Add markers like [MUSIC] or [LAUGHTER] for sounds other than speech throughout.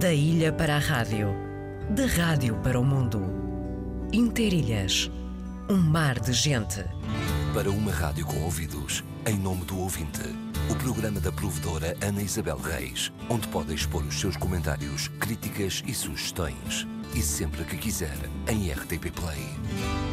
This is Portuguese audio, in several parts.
Da ilha para a rádio, da rádio para o mundo. Interilhas, um mar de gente. Para uma rádio com ouvidos, em nome do ouvinte, o programa da provedora Ana Isabel Reis, onde pode expor os seus comentários, críticas e sugestões. E sempre que quiser, em RTP Play.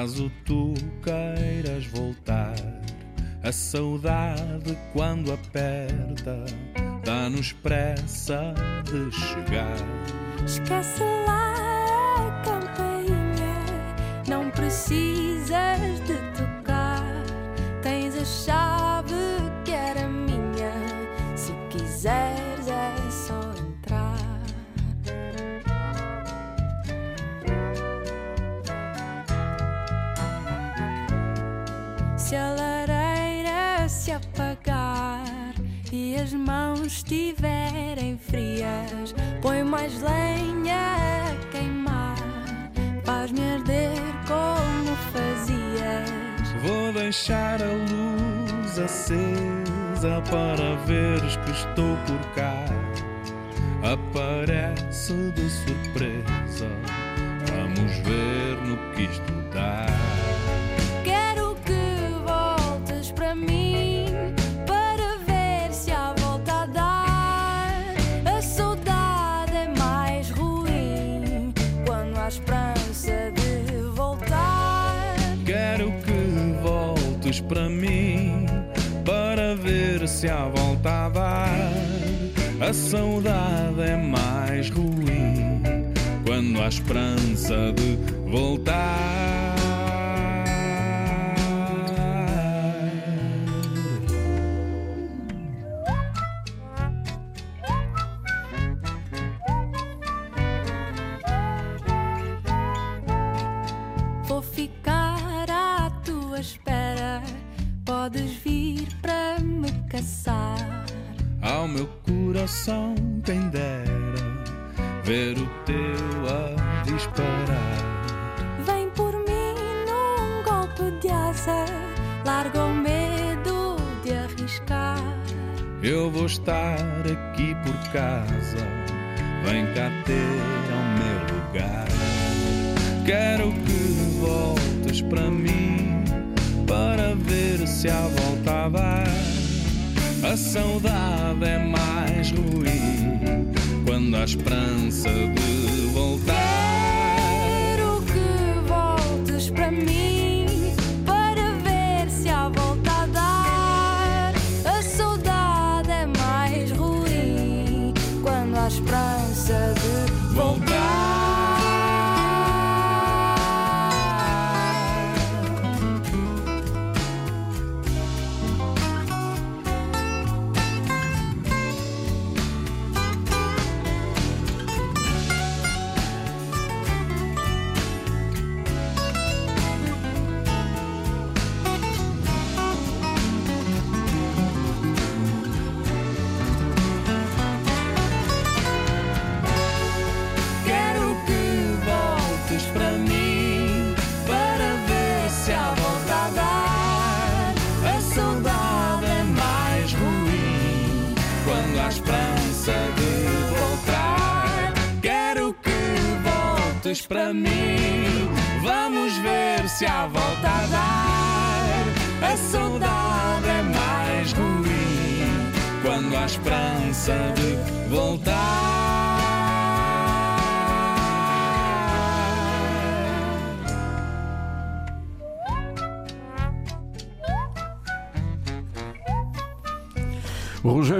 Caso tu queiras voltar. A saudade quando aperta dá-nos pressa de chegar. Esquece lá as mãos estiverem frias, põe mais lenha a queimar, faz-me arder como fazias. Vou deixar a luz acesa para veres que estou por cá. Aparece de surpresa, vamos ver no que isto dá. Há volta a dar. A saudade é mais ruim quando há esperança de voltar. Casa, vem cá ter ao meu lugar. Quero que voltes para mim, para ver se há volta a dar. A saudade é mais ruim quando há esperança de voltar.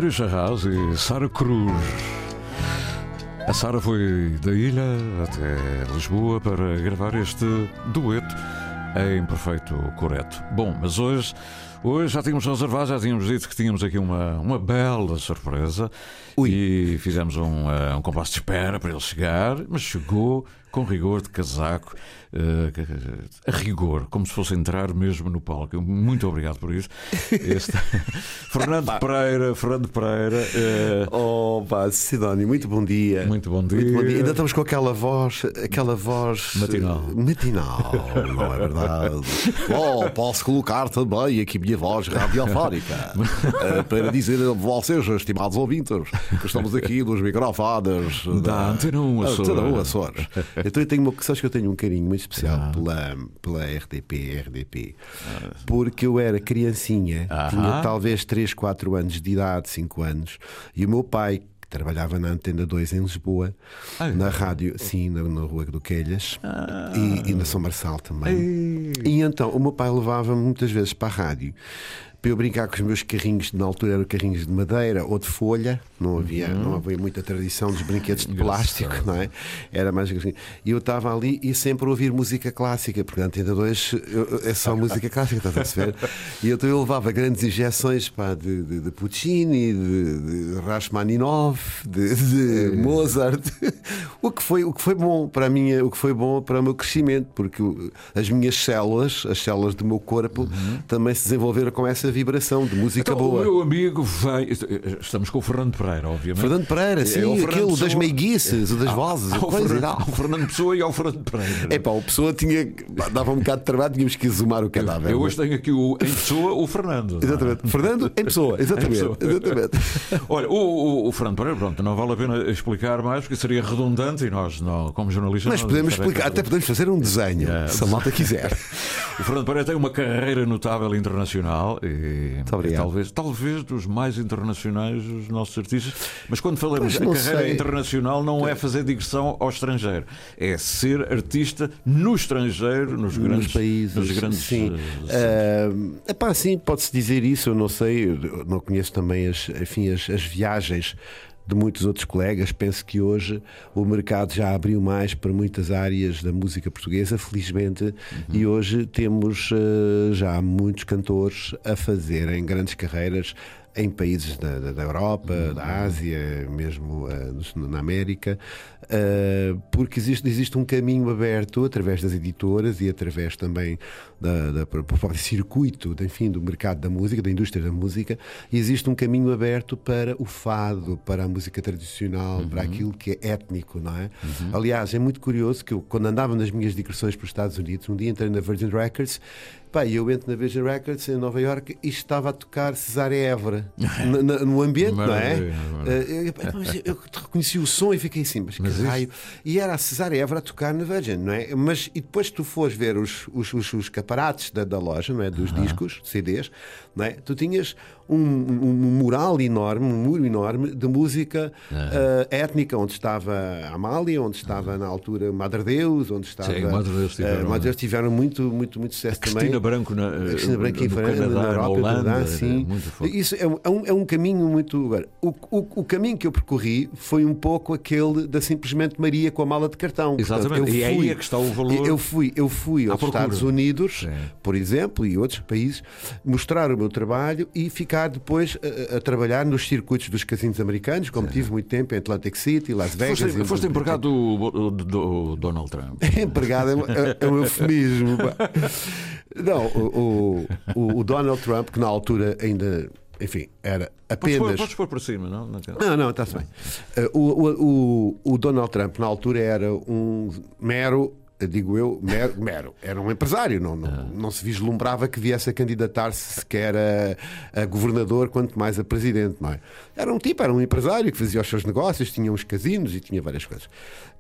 Rogério Charras e Sara Cruz. A Sara foi da ilha até Lisboa para gravar este dueto em perfeito correto. Bom, mas hoje Hoje já tínhamos reservado, já tínhamos dito que tínhamos aqui uma, uma bela surpresa e fizemos um, uh, um compasso de espera para ele chegar, mas chegou com rigor de casaco, uh, a rigor, como se fosse entrar mesmo no palco. Muito obrigado por isso. [LAUGHS] Este... [LAUGHS] Fernando Pereira, Fernando Pereira. Uh... Oh, pá, Sidónio, muito bom dia. Muito bom dia. Muito bom dia. Ainda estamos com aquela voz, aquela voz matinal. Matinal, não é verdade? [LAUGHS] oh, posso colocar também aqui minha voz radiofónica uh, [LAUGHS] para dizer a vocês, estimados ouvintes, que estamos aqui nos microfones da Antena 1 Açores. Antena 1 Açores. Então eu tenho uma, sabes que eu tenho um carinho muito especial ah. pela, pela RDP, RDP, ah. porque eu era criancinha, ah. tinha talvez 3, 4 anos de idade, 5 anos, e o meu pai, trabalhava na Antena 2 em Lisboa, ah, na rádio, sim, na, na Rua do Quelhas ah. e, e, na São Marçal também. E então o meu pai levava-me muitas vezes para a rádio para eu brincar com os meus carrinhos, na altura eram carrinhos de madeira ou de folha, não havia, uhum. não havia muita tradição dos brinquedos de plástico, não é? Era mais assim. E eu estava ali e sempre a ouvir música clássica, porque Antena 2 é só música clássica, estás a perceber? E então eu levava grandes injeções pá, de, de, de Puccini, de, de Rachmaninoff, de, de Mozart, o que, foi, o que foi bom para a minha, o que foi bom para o meu crescimento, porque as minhas células, as células do meu corpo, uhum. também se desenvolveram com essa vibração de música então, boa. O meu amigo vem. Estamos com o Fernando Pereira, obviamente. Fernando Pereira, sim, é o Fernando aquele Pessoa... das meiguices, das vozes. Ao, Fernando, ao [LAUGHS] Fernando Pessoa e ao Fernando Pereira. É pá, o Pessoa tinha. dava um bocado de trabalho, tínhamos que exumar o cadáver. Eu, eu hoje tenho aqui o, em Pessoa o Fernando. Exatamente. Fernando em Pessoa, [LAUGHS] exatamente. Em pessoa. exatamente. [LAUGHS] Olha, o, o, o, Fernando Pereira, pronto, não vale a pena explicar mais, porque seria redundante e nós, não, como jornalistas. Mas podemos explicar, até podemos fazer um desenho, é, se a malta quiser. o Fernando Pereira tem uma carreira notável internacional e. Obrigado talvez, talvez dos mais internacionais dos nossos artistas. Mas quando falamos de carreira sei. internacional, não é fazer digressão ao estrangeiro, é ser artista no estrangeiro, nos, nos grandes países. Nos grandes, sim, uh, epá, sim pode-se dizer isso. Eu não sei, eu não conheço também as, enfim, as, as viagens de muitos outros colegas. Penso que hoje o mercado já abriu mais para muitas áreas da música portuguesa, felizmente, uhum. e hoje temos uh, já muitos cantores a fazerem grandes carreiras em países da, da Europa, uhum. da Ásia, mesmo uh, na América, uh, porque existe, existe um caminho aberto através das editoras e através também da, da, do próprio circuito enfim, do mercado da música, da indústria da música, existe um caminho aberto para o fado, para a música tradicional, uhum. para aquilo que é étnico, não é? Uhum. Aliás, é muito curioso que eu, quando andava nas minhas digressões para os Estados Unidos, um dia entrei na Virgin Records Pá, eu entro na Virgin Records em Nova York e estava a tocar Cesária Évora [LAUGHS] no, no ambiente, não é? Eh, eu, eu, reconheci o som e fiquei assim, mas, mas que raio. E era a Cesária Évora a tocar na Virgin, não é? Mas e depois tu fores ver os, os, os, os caparates da, da, loja, não é? Dos uh -huh. discos, CDs, não é? Tu tinhas um, um, mural enorme, um muro enorme de música uh, étnica, onde estava a Amália, onde estava na altura Madre Deus, onde estava. Sim, Madre Deus tiveram, uh, Madre Deus tiveram muito, muito, muito sucesso também. Branco na, Cristina Branco em França, na Europa, na Holanda, sim. Isso é um, é um caminho muito. O, o, o caminho que eu percorri foi um pouco aquele da simplesmente Maria com a mala de cartão. Exatamente. Portanto, e aí é que está o valor. Eu fui, eu fui aos Estados Unidos, por exemplo, e outros países, mostrar o meu trabalho e ficar depois a, a trabalhar nos circuitos dos casinos americanos, como tive muito tempo em Atlantic City, Las Vegas. Foste, foste empregado do, do, do, Donald Trump. [LAUGHS] empregado é, é, é um eufemismo. Não, o, o, o Donald Trump, que na altura ainda enfim, era apenas. Podes pôr, podes pôr por cima, não? Não, não, está-se bem. Uh, o, o, o, Donald Trump, na altura, era um mero digo eu, mero, mero, era um empresário, não, não, ah. não se vislumbrava que viesse a candidatar-se sequer a, a, governador, quanto mais a presidente, não é? Era um tipo, era um empresário que fazia os seus negócios, tinha uns casinos e tinha várias coisas.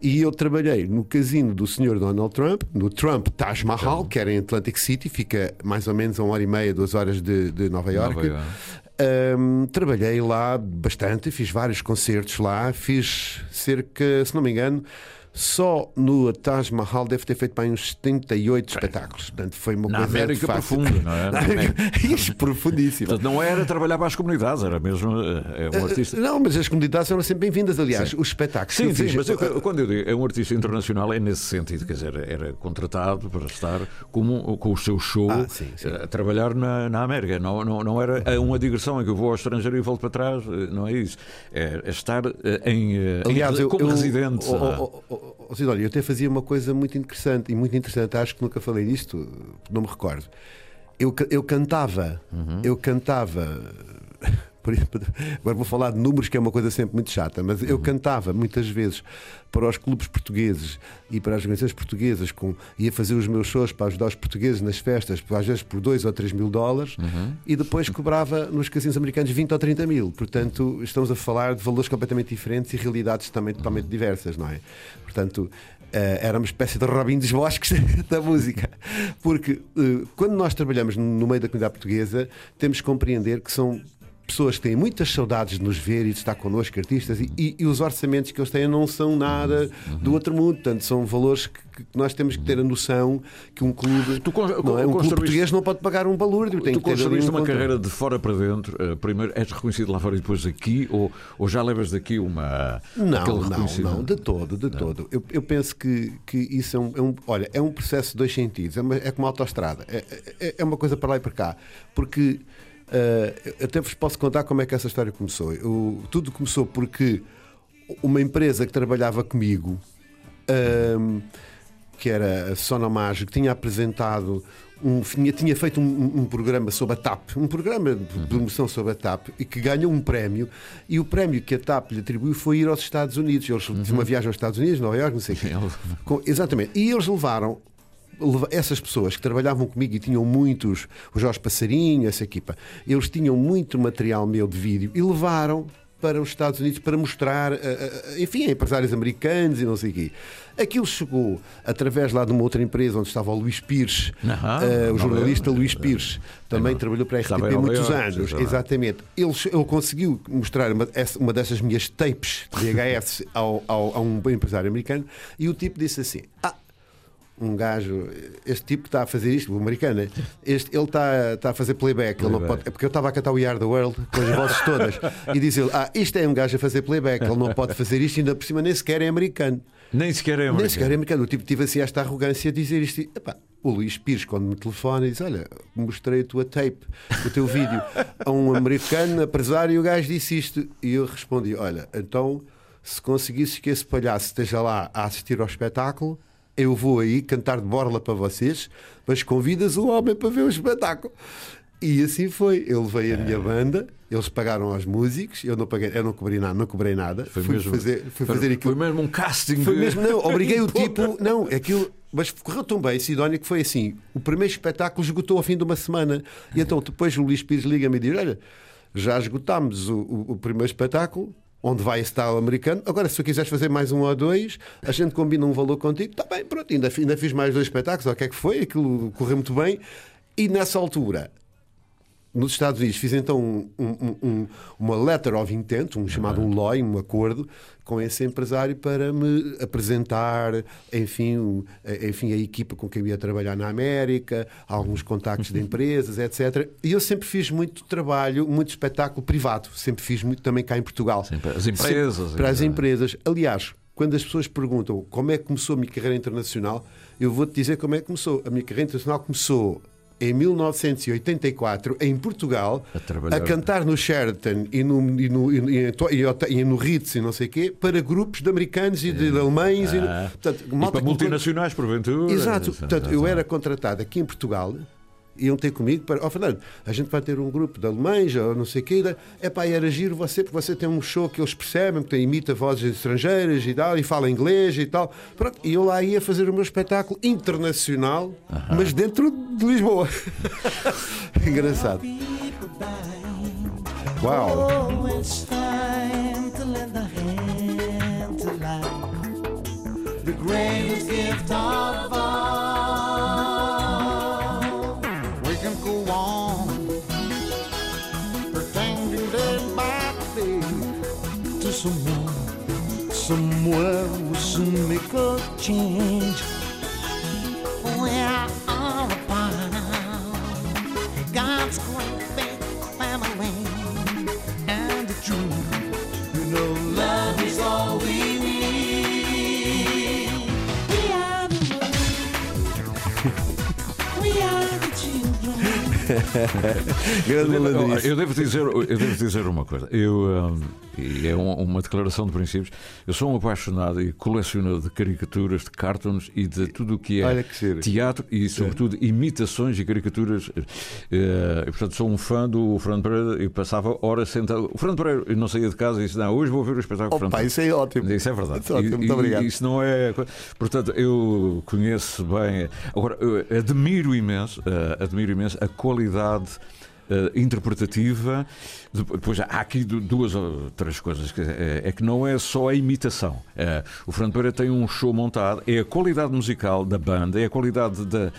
E eu trabalhei no casino do senhor Donald Trump, no Trump Taj Mahal, que era em Atlantic City, fica mais ou menos a uma hora e meia, duas horas de, de Nova York. Nova York. Um, trabalhei lá bastante, fiz vários concertos lá, fiz cerca, se não me engano, só no Taj Mahal deve ter feito aí uns 78 espetáculos. Portanto, foi uma Na coisa América fácil. profunda, não é? [LAUGHS] Na América. Isso, profundíssimo. Portanto, não era trabalhar para as comunidades, era mesmo eh, é um artista. Não, mas as comunidades eram sempre bem-vindas. Aliás, os espetáculos. Sim, eu sim, mas eu- quando eu digo é um artista internacional é nesse sentido, quer dizer, era contratado para estar como, com o seu show Ah, sim, sim. eh, a trabalhar na, na América. Não, não, não era eh, uma digressão em que eu vou ao estrangeiro e volto para trás, eh, não é isso. É, é estar eh, em, eh, em- Aliás, eu, como eu, residente. oh, ah. Oh, oh, Sidónio, eu até fazia uma coisa muito interessante e muito interessante. Acho que nunca falei disto, não me recordo. Eu, eu cantava, Uhum. eu cantava. [LAUGHS] Agora vou falar de números, que é uma coisa sempre muito chata, mas Uhum. eu cantava muitas vezes para os clubes portugueses e para as organizações portuguesas, com, ia fazer os meus shows para ajudar os portugueses nas festas, às vezes por 2 ou 3 mil dólares, Uhum. e depois cobrava nos casinos americanos 20 ou 30 mil. Portanto, estamos a falar de valores completamente diferentes e realidades também totalmente diversas, não é? Portanto, eh, era uma espécie de Robin dos Bosques [LAUGHS] da música. Porque eh, quando nós trabalhamos no meio da comunidade portuguesa, temos que compreender que são pessoas que têm muitas saudades de nos ver e de estar connosco, artistas, e, e- e os orçamentos que eles têm não são nada do outro mundo. Portanto, são valores que, que nós temos que ter a noção que um clube, Tu não é? um clube português não pode pagar um balúrdio. Tem Tu que ter construíste um uma carreira de fora para dentro. eh, primeiro és reconhecido lá fora e depois aqui, ou, ou já levas daqui uma. Não, não, não, de todo, de todo. Eu, eu penso que, que isso é um, é um- Olha, é um processo de dois sentidos. É, uma- é como a autostrada. É, é, é uma coisa para lá e para cá. Porque eh, eu até vos posso contar como é que essa história começou. Eu- tudo começou porque uma empresa que trabalhava comigo, ahm, que era a Sonomage, que tinha apresentado. Um, tinha, feito um, um- programa sobre a TAP, um programa de promoção sobre a TAP, e que ganhou um prémio. E o prémio que a TAP lhe atribuiu foi ir aos Estados Unidos. Eles tinham uma viagem aos Estados Unidos, Nova Iorque, não sei o quê. Com- exatamente. E eles levaram leva- essas pessoas que trabalhavam comigo e tinham muitos, o Jorge Passarinho, essa equipa, eles tinham muito material meu de vídeo e levaram para os Estados Unidos para mostrar, eh, eh, enfim, a empresários americanos e não sei o quê. Aquilo chegou através lá de uma outra empresa onde estava o Luís Pires, eh, o jornalista. Luís Pires, também trabalhou para a RTP muitos anos. exatamente. Ele, ele conseguiu mostrar uma, uma dessas minhas tapes de VHS ao, ao- a um empresário americano e o tipo disse assim: Ah, um gajo, este tipo que está a fazer isto, o americano, este, ele está, está a fazer playback, ele não pode, é porque eu estava a cantar o We Are the World com as vozes todas e diz ele: Ah, isto é um gajo a fazer playback, ele não pode fazer isto, ainda por cima nem sequer é americano. Nem sequer é Nem americano. sequer é americano. O tipo tive assim esta arrogância de dizer isto. Epá, o Luís Pires, quando me telefona, diz: Olha, mostrei a tua tape, o teu vídeo a um americano empresário e o gajo disse isto. E eu respondi: Olha, então se conseguisses que esse palhaço esteja lá a assistir ao espetáculo, eu vou aí cantar de borla para vocês, mas convidas o homem para ver o espetáculo. E assim foi. Eu levei a minha banda, eles pagaram aos músicos, eu não paguei, eu não cobrei nada, não cobrei nada. Foi fui mesmo, fazer, fui foi, fazer aquilo. foi mesmo um casting. Foi mesmo, não, obriguei o [LAUGHS] tipo, não, aquilo, mas correu tão bem, Sidónia, que foi assim: o primeiro espetáculo esgotou ao fim de uma semana. E então depois o Luís Pires liga-me e diz: Olha, já esgotámos o, o- o primeiro espetáculo. Onde vai esse tal americano? Agora, se tu quiseres fazer mais um ou dois, a gente combina um valor contigo. Está bem, pronto, ainda, ainda fiz mais dois espetáculos. ou O que é que foi? Aquilo correu muito bem. E nessa altura, nos Estados Unidos fiz então um- um- um- uma letter of intent, um chamado um LOI, um acordo com esse empresário para me apresentar, enfim, a- enfim, a equipa com quem eu ia trabalhar na América, alguns contactos de empresas, etc. E eu sempre fiz muito trabalho, muito espetáculo privado, sempre fiz muito também cá em Portugal. Sim, para as empresas, Sempre para as e- empresas. Aliás, quando as pessoas perguntam como é que começou a minha carreira internacional, eu vou-te dizer como é que começou. A minha carreira internacional começou em 1984, em Portugal, A trabalhar. cantar no Sheraton e no, e no, e e e no Ritz e não sei o quê, para grupos de americanos e de alemães. E, Ah. portanto, E malta para multinacionais, porventura. Exato. Portanto, eu era contratado aqui em Portugal, iam ter comigo para. Ó Fernando, a gente vai ter um grupo de alemães ou não sei o quê. É pá, era giro você, porque você tem um show que eles percebem, que imita vozes estrangeiras e tal, e fala inglês e tal. Pronto, e eu lá ia fazer o meu espetáculo internacional, mas dentro de Lisboa. [LAUGHS] Engraçado. Uau! Oh. The greatest gift of all. Some make a change. We're all about God's great big family and the truth. You know, love is all we need. We are the world. We are the children. [LAUGHS] [LAUGHS] Grande Eu devo, eu devo dizer, eu devo dizer uma coisa. Eu, hum, e é um- uma declaração de princípios. Eu sou um apaixonado e colecionador de caricaturas, de cartoons e de tudo o que é que teatro e, sobretudo, imitações e caricaturas. Eh, e, portanto, sou um fã do Fernando Pereira e passava horas sentado. O Fernando Pereira não saía de casa e disse: Não, hoje vou ver o espetáculo. Fernando Opa, Pereira." isso é ótimo. Isso é verdade. Isso é ótimo, E- muito obrigado. Isso não é. Portanto, eu conheço bem. Agora, eu admiro imenso, eh, admiro imenso a qualidade. Eh, interpretativa, depois há aqui du- duas ou três coisas. que É, é que não é só a imitação. É, o Fernando Pereira tem um show montado, é a qualidade musical da banda, é a qualidade da-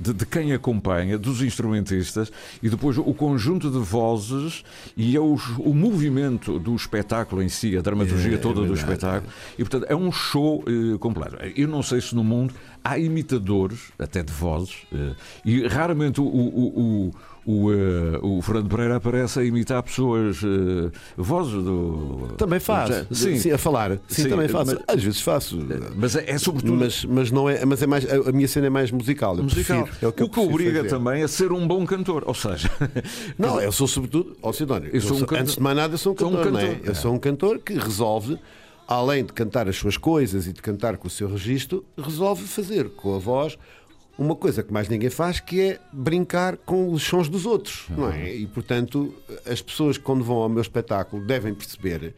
de, de quem acompanha, dos instrumentistas, e depois o conjunto de vozes e é o, o movimento do espetáculo em si, a dramaturgia É, toda é do verdade. espetáculo. E portanto é um show completo. Eu não sei se no mundo há imitadores, até de vozes, eh, e raramente o, o, o, o, eh, o Fernando Pereira aparece a imitar pessoas, eh, vozes do. Também faz. Sim, Sim, a falar. Sim, Sim, também faço. mas- Às vezes faço. mas é, é sobretudo. Mas, mas não é, mas é mais a minha cena é mais musical. Musical. prefiro, é o que, o que obriga fazer. também a ser um bom cantor. Ou seja, [LAUGHS] Não, eu sou sobretudo, ó Sidónio, Eu sou um cantor- antes de mais nada eu sou um sou um cantor, é? cantor, Eu sou um cantor que resolve, além de cantar as suas coisas e de cantar com o seu registro, resolve fazer com a voz uma coisa que mais ninguém faz, que é brincar com os sons dos outros, não é? E portanto, as pessoas que quando vão ao meu espetáculo devem perceber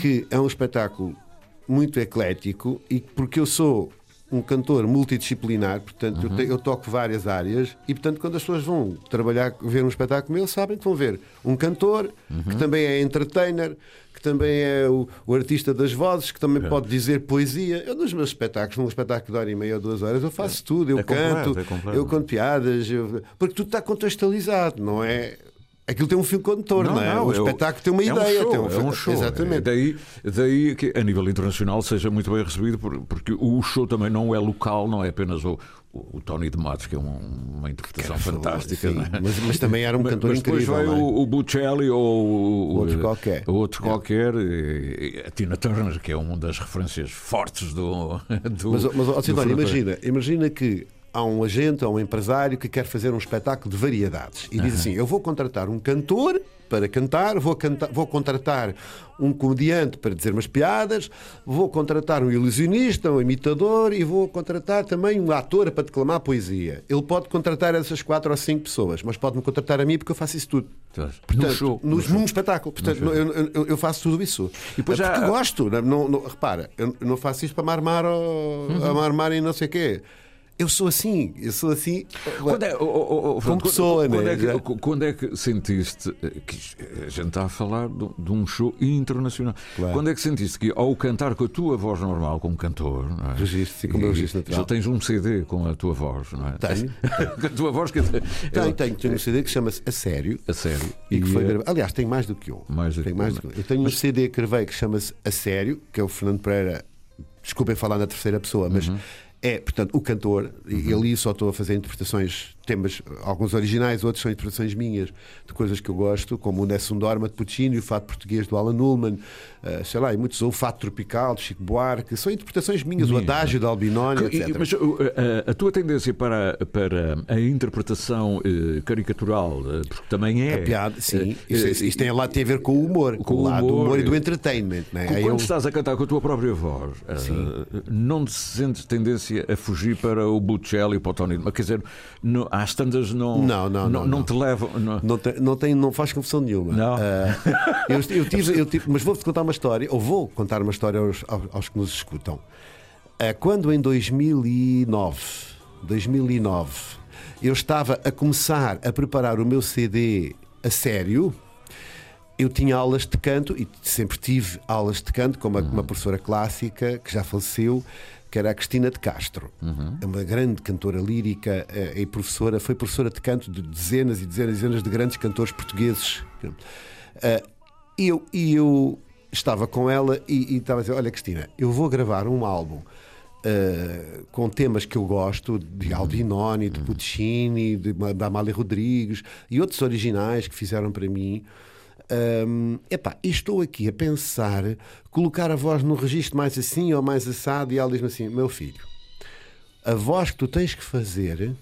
que é um espetáculo muito eclético e porque eu sou um cantor multidisciplinar, portanto eu, te- eu toco várias áreas e portanto quando as pessoas vão trabalhar, ver um espetáculo meu, sabem que vão ver um cantor que também é entertainer, que também é o, o artista das vozes, que também pode dizer poesia. Eu nos meus espetáculos, num espetáculo de hora e meia ou duas horas, eu faço tudo, eu É completo, canto, é completo. eu conto piadas, eu- porque tudo está contextualizado, não é? Aquilo tem um fio condutor, não, é? o é espetáculo tem uma é ideia, um show, tem um, é um show. Exatamente. É Daí, daí que a nível internacional seja muito bem recebido, por- porque o show também não é local, não é apenas o, o, o Tony de Matos, que é um- uma interpretação fantástica. Sim, não é? mas, mas também era um [LAUGHS] Mas- cantor mas depois incrível. vai não é? o, o Buccelli ou o, Outro qualquer. o outro qualquer, e- a Tina Turner, que é uma das referências fortes do. [LAUGHS] do Mas, mas ó, imagina, imagina que há um agente ou um empresário que quer fazer um espetáculo de variedades e diz assim: Eu vou contratar um cantor para cantar, vou, cantar, vou contratar um comediante para dizer umas piadas, vou contratar um ilusionista, um imitador e vou contratar também um ator para declamar poesia. Ele pode contratar essas quatro ou cinco pessoas, mas pode-me contratar a mim porque eu faço isso tudo. Portanto, no show. no- no show. num espetáculo. Portanto, eu, eu- eu faço tudo isso. E depois É há- porque gosto. Não, não- não- repara, eu não faço isto para me armar, ou, Uhum. armar em não sei o quê. Eu sou assim. Eu sou assim. Quando é, oh, oh, oh, Fernando, pessoa, quando, né? é que, quando é que sentiste eh, que isto- a gente está a falar de, de um show internacional? Claro. Quando é que sentiste que ao cantar com a tua voz normal, como cantor, não é? Registro, com o meu E- registro natural. Já tens um CD com a tua voz, não é? Tenho. [LAUGHS] com a tua voz que é Tenho, tenho, tenho um CD que chama-se A Sério. a sério. E que foi eh, gravado. Aliás, tem mais do que um. Mais do tem que mais do que um. Eu tenho um CD que gravei que chama-se A Sério, que é o Fernando Pereira. Desculpem falar na terceira pessoa, mas Uhum. É, portanto, o cantor. E ali só estou a fazer interpretações, temas, alguns originais, outros são interpretações minhas, de coisas que eu gosto, como o Nessun Dorma de Puccini, o Fato Português do Alan Ullman, eh, sei lá, e muitos, ou o Fato Tropical de Chico Buarque. São interpretações minhas, o Minhas, Adágio de Albinoni, etc. Mas uh, a, a tua tendência para, para a interpretação eh, caricatural, eh, porque também é. A piada, sim. eh, Isto, isto tem lá tem a ver com o humor, com, o lado do humor humor e do entertainment. Né? Quando eu- estás a cantar com a tua própria voz, não te sentes tendência a fugir para o Buccelli e para o Tony? Mas, Quer dizer, não, às tantas não, Não, não, não, não. te levam. Não, Não, tem, não, tem, não faz confusão nenhuma. Não. Ah, eu, eu tive, eu tive- mas vou-te contar uma história, ou vou contar uma história aos, aos, que nos escutam. Ah, quando em 2009, 2009 eu estava a começar a preparar o meu CD a sério, eu tinha aulas de canto e sempre tive aulas de canto com uma, uma professora clássica que já faleceu, que era a Cristina de Castro. É uma grande cantora lírica eh, e professora, foi professora de canto de dezenas e dezenas e dezenas de grandes cantores portugueses. Eh, E eu, e eu estava com ela e, e estava a dizer: Olha, Cristina, eu vou gravar um álbum. uh, com temas que eu gosto de Aldinoni, de Puccini, de, da Amália Rodrigues e outros originais que fizeram para mim. Um, epá, estou aqui a pensar colocar a voz num registro mais assim ou mais assado, e ela diz-me assim: Meu filho, a voz que tu tens que fazer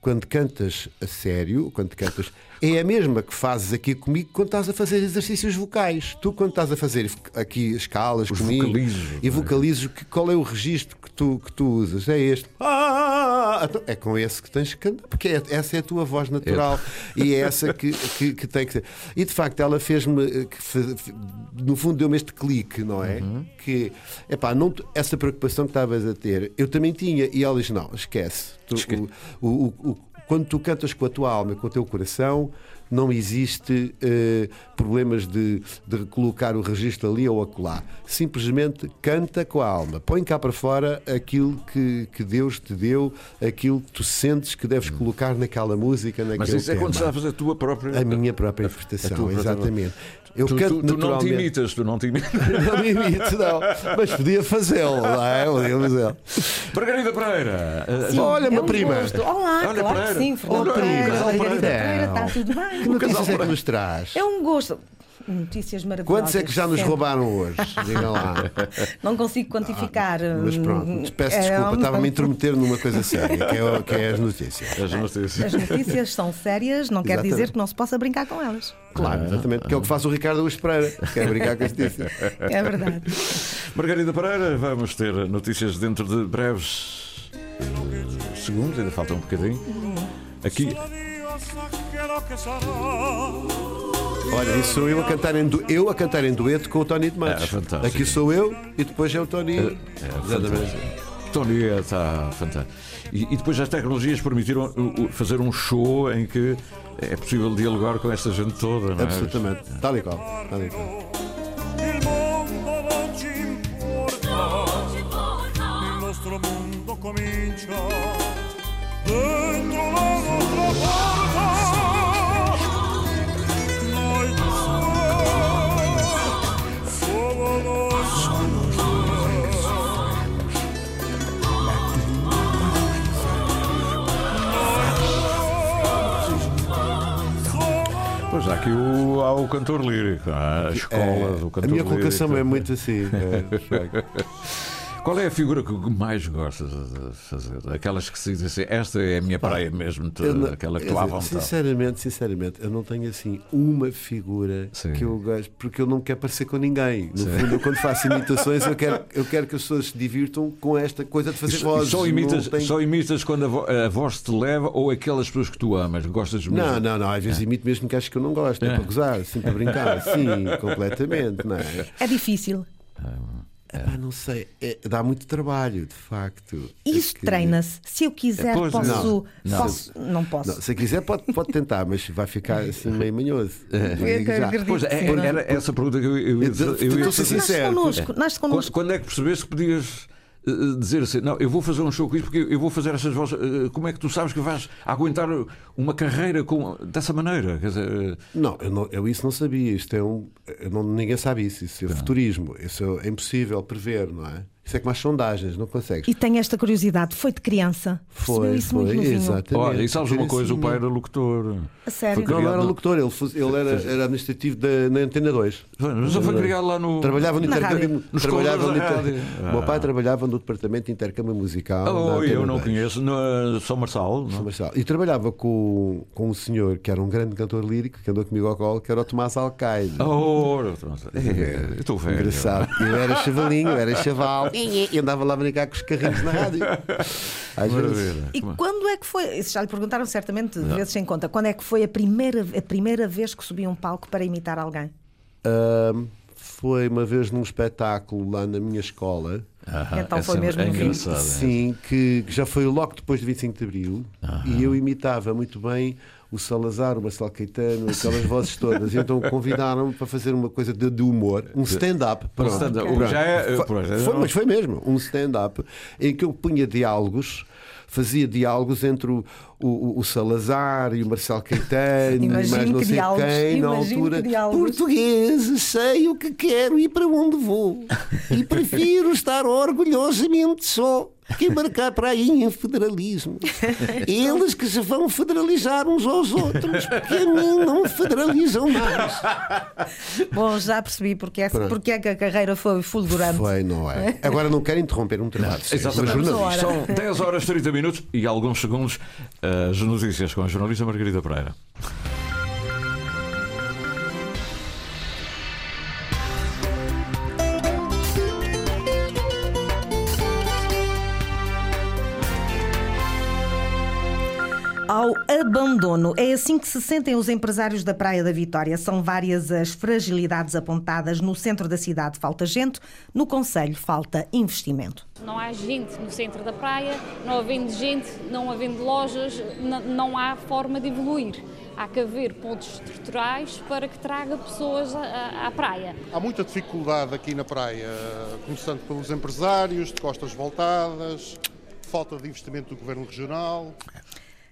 quando cantas a sério, quando cantas, é a mesma que fazes aqui comigo quando estás a fazer exercícios vocais. Tu, quando estás a fazer aqui escalas Os comigo vocalizos, e é? vocalizes, que- qual é o registro que tu, que tu usas? É este. Ah, então é com esse que tens que cantar, porque é- essa é a tua voz natural e é essa que, que, que tem que ser. E de facto, ela fez-me, eh, no fundo, deu-me este clique, não é? Uhum. Que, epá, não, essa preocupação que estavas a ter, eu também tinha. E ela diz: Não, esquece. Tu- o- o- o- quando tu cantas com a tua alma, com o teu coração, não existe eh, problemas de, de colocar o registro ali ou acolá. Simplesmente canta com a alma. Põe cá para fora aquilo que, que Deus te deu, aquilo que tu sentes que deves colocar naquela música, naquele Mas isso é tema. quando estás a fazer a tua própria. A minha própria interpretação, exatamente. Eu tu, canto tu- tu não te imitas, tu não te imitas. [LAUGHS] Não me imito, não. Mas podia fazê-lo, não é? Podia fazê-lo. Margarida Pereira. eh, Olha, É meu um prima. gosto. Olá, Olha, claro Pereira. que sim, Fernando Olha, Pereira, Pereira. Pereira, está tudo Que bem. notícias é que nos traz? É um gosto. Notícias maravilhosas. Quantos é que já nos sempre. roubaram hoje? Diga lá. [LAUGHS] Não consigo quantificar. Mas pronto, peço É, desculpa, estava-me a intrometer numa coisa séria, que é, que é as notícias. As notícias. As notícias são sérias, não quer dizer que não se possa brincar com elas. Claro, exatamente, que é o que faz o Ricardo Augusto Pereira. Quer brincar com as notícias. É verdade. Margarida Pereira, vamos ter notícias dentro de breves segundos, ainda falta um bocadinho. Aqui, Olha, isso sou eu a cantar em, du- eu a cantar em dueto com o Tony de Matos. É, fantástico. Aqui sou eu e depois é o Tony. é fantástico. Tony está fantástico. E, e depois as tecnologias permitiram fazer um show em que é possível dialogar com esta gente toda, não é? Absolutamente. Tal e qual. Tal e qual. Aqui o, há o cantor lírico, há a escola do É, a cantor minha colocação é lírico. muito assim. é. [LAUGHS] Qual é a figura que mais gostas de fazer? Aquelas que se dizem assim, esta é a minha praia mesmo, tu- não- aquela que tu à vontade. Sinceramente, sinceramente, eu não tenho assim uma figura Sim. que eu gosto, porque eu não quero parecer com ninguém. No fundo, eu quando faço [LAUGHS] imitações, eu quero, eu quero que as pessoas se divirtam com esta coisa de fazer E vozes. só, imitas, tenho- só imitas quando a, vo- a voz te leva ou aquelas pessoas que tu amas, gostas mesmo? não, não, não, às vezes imito mesmo que acho que eu não gosto, é, É. para gozar, sempre a brincar, [LAUGHS] sim, completamente, não é? É difícil. Epá, não sei, é- dá muito trabalho, de facto. Isso É que- treina-se. Se eu quiser, Pois, posso. não. posso- Não posso. Não, se quiser, pode, pode tentar, mas vai ficar assim meio manhoso. É. Digo já. acredito. Pois, é- Sim, não é? era essa pergunta que eu, eu, ia Eu- dizer- eu ia estou a ser fazer. sincero. Nasce certo. connosco. Nasce Quando, connosco. quando é que percebeste que podias eh, dizer assim, não, eu vou fazer um show com isto porque eu vou fazer essas vozes. eh, Como é que tu sabes que vais aguentar uma carreira com, dessa maneira? Quer dizer, eh, Não eu, não, eu isso não sabia. Isto é um. não- ninguém sabe isso. Isso é futurismo. Isso é impossível prever, não é? Isso é como as sondagens, não consegues. E tenho esta curiosidade. Foi de criança. Foi, isso muito foi, novinho. exatamente. olha, e sabes uma coisa, o pai era locutor. A sério. Não, não era locutor, ele, ele era, era administrativo da, na Antena 2. Mas ele foi criado lá no. Trabalhava no intercâmbio. Nos trabalhava no inter- rádio. O meu pai Ah. trabalhava no departamento de intercâmbio musical. Oh, Antena eu não 2. conheço. No São Marçal. Não? Marcial. E trabalhava com, com um senhor que era um grande cantor lírico, que andou comigo ao colo, que era o Tomás Alcaide. Oh, é, eu estou velho. Engraçado. Eu era chavalinho, eu era chaval [LAUGHS] e andava lá a brincar com os carrinhos na rádio. [LAUGHS] Às vezes. E quando é que foi? Isso já lhe perguntaram certamente de vezes sem conta. Quando é que foi a primeira, a primeira vez que subiu a um palco para imitar alguém? Ahm, foi uma vez num espetáculo lá na minha escola. Então foi mesmo é no fim. engraçado. é. Sim, que, que já foi logo depois de 25 de Abril e eu imitava muito bem o Salazar, o Marcelo Caetano, aquelas vozes todas. Então convidaram-me para fazer uma coisa de, de humor, um stand-up. pronto. stand-up. Pronto. Já é- Foi- é- foi- mas foi mesmo, um stand-up em que eu punha diálogos. Fazia diálogos entre o, o, o Salazar e o Marcelo Caetano e Imagino mais não que sei diálogos, quem na altura. Português, sei o que quero e para onde vou. E [LAUGHS] prefiro estar orgulhosamente só que embarcar para aí em federalismo. Eles que se vão federalizar uns aos outros, porque a mim não federalizam mais. Bom, já percebi porque é, porque é que a carreira foi fulgurante. Foi, não é? Agora não quero interromper um trabalho. Exatamente. São 10 horas 30 minutos e alguns segundos as notícias com a jornalista Margarida Pereira. Abandono. É assim que se sentem os empresários da Praia da Vitória. São várias as fragilidades apontadas. No centro da cidade falta gente, no Conselho falta investimento. Não há gente no centro da praia, não havendo gente, não havendo lojas, não há forma de evoluir. Há que haver pontos estruturais para que traga pessoas à, à praia. Há muita dificuldade aqui na praia, começando pelos empresários, de costas voltadas, falta de investimento do Governo Regional.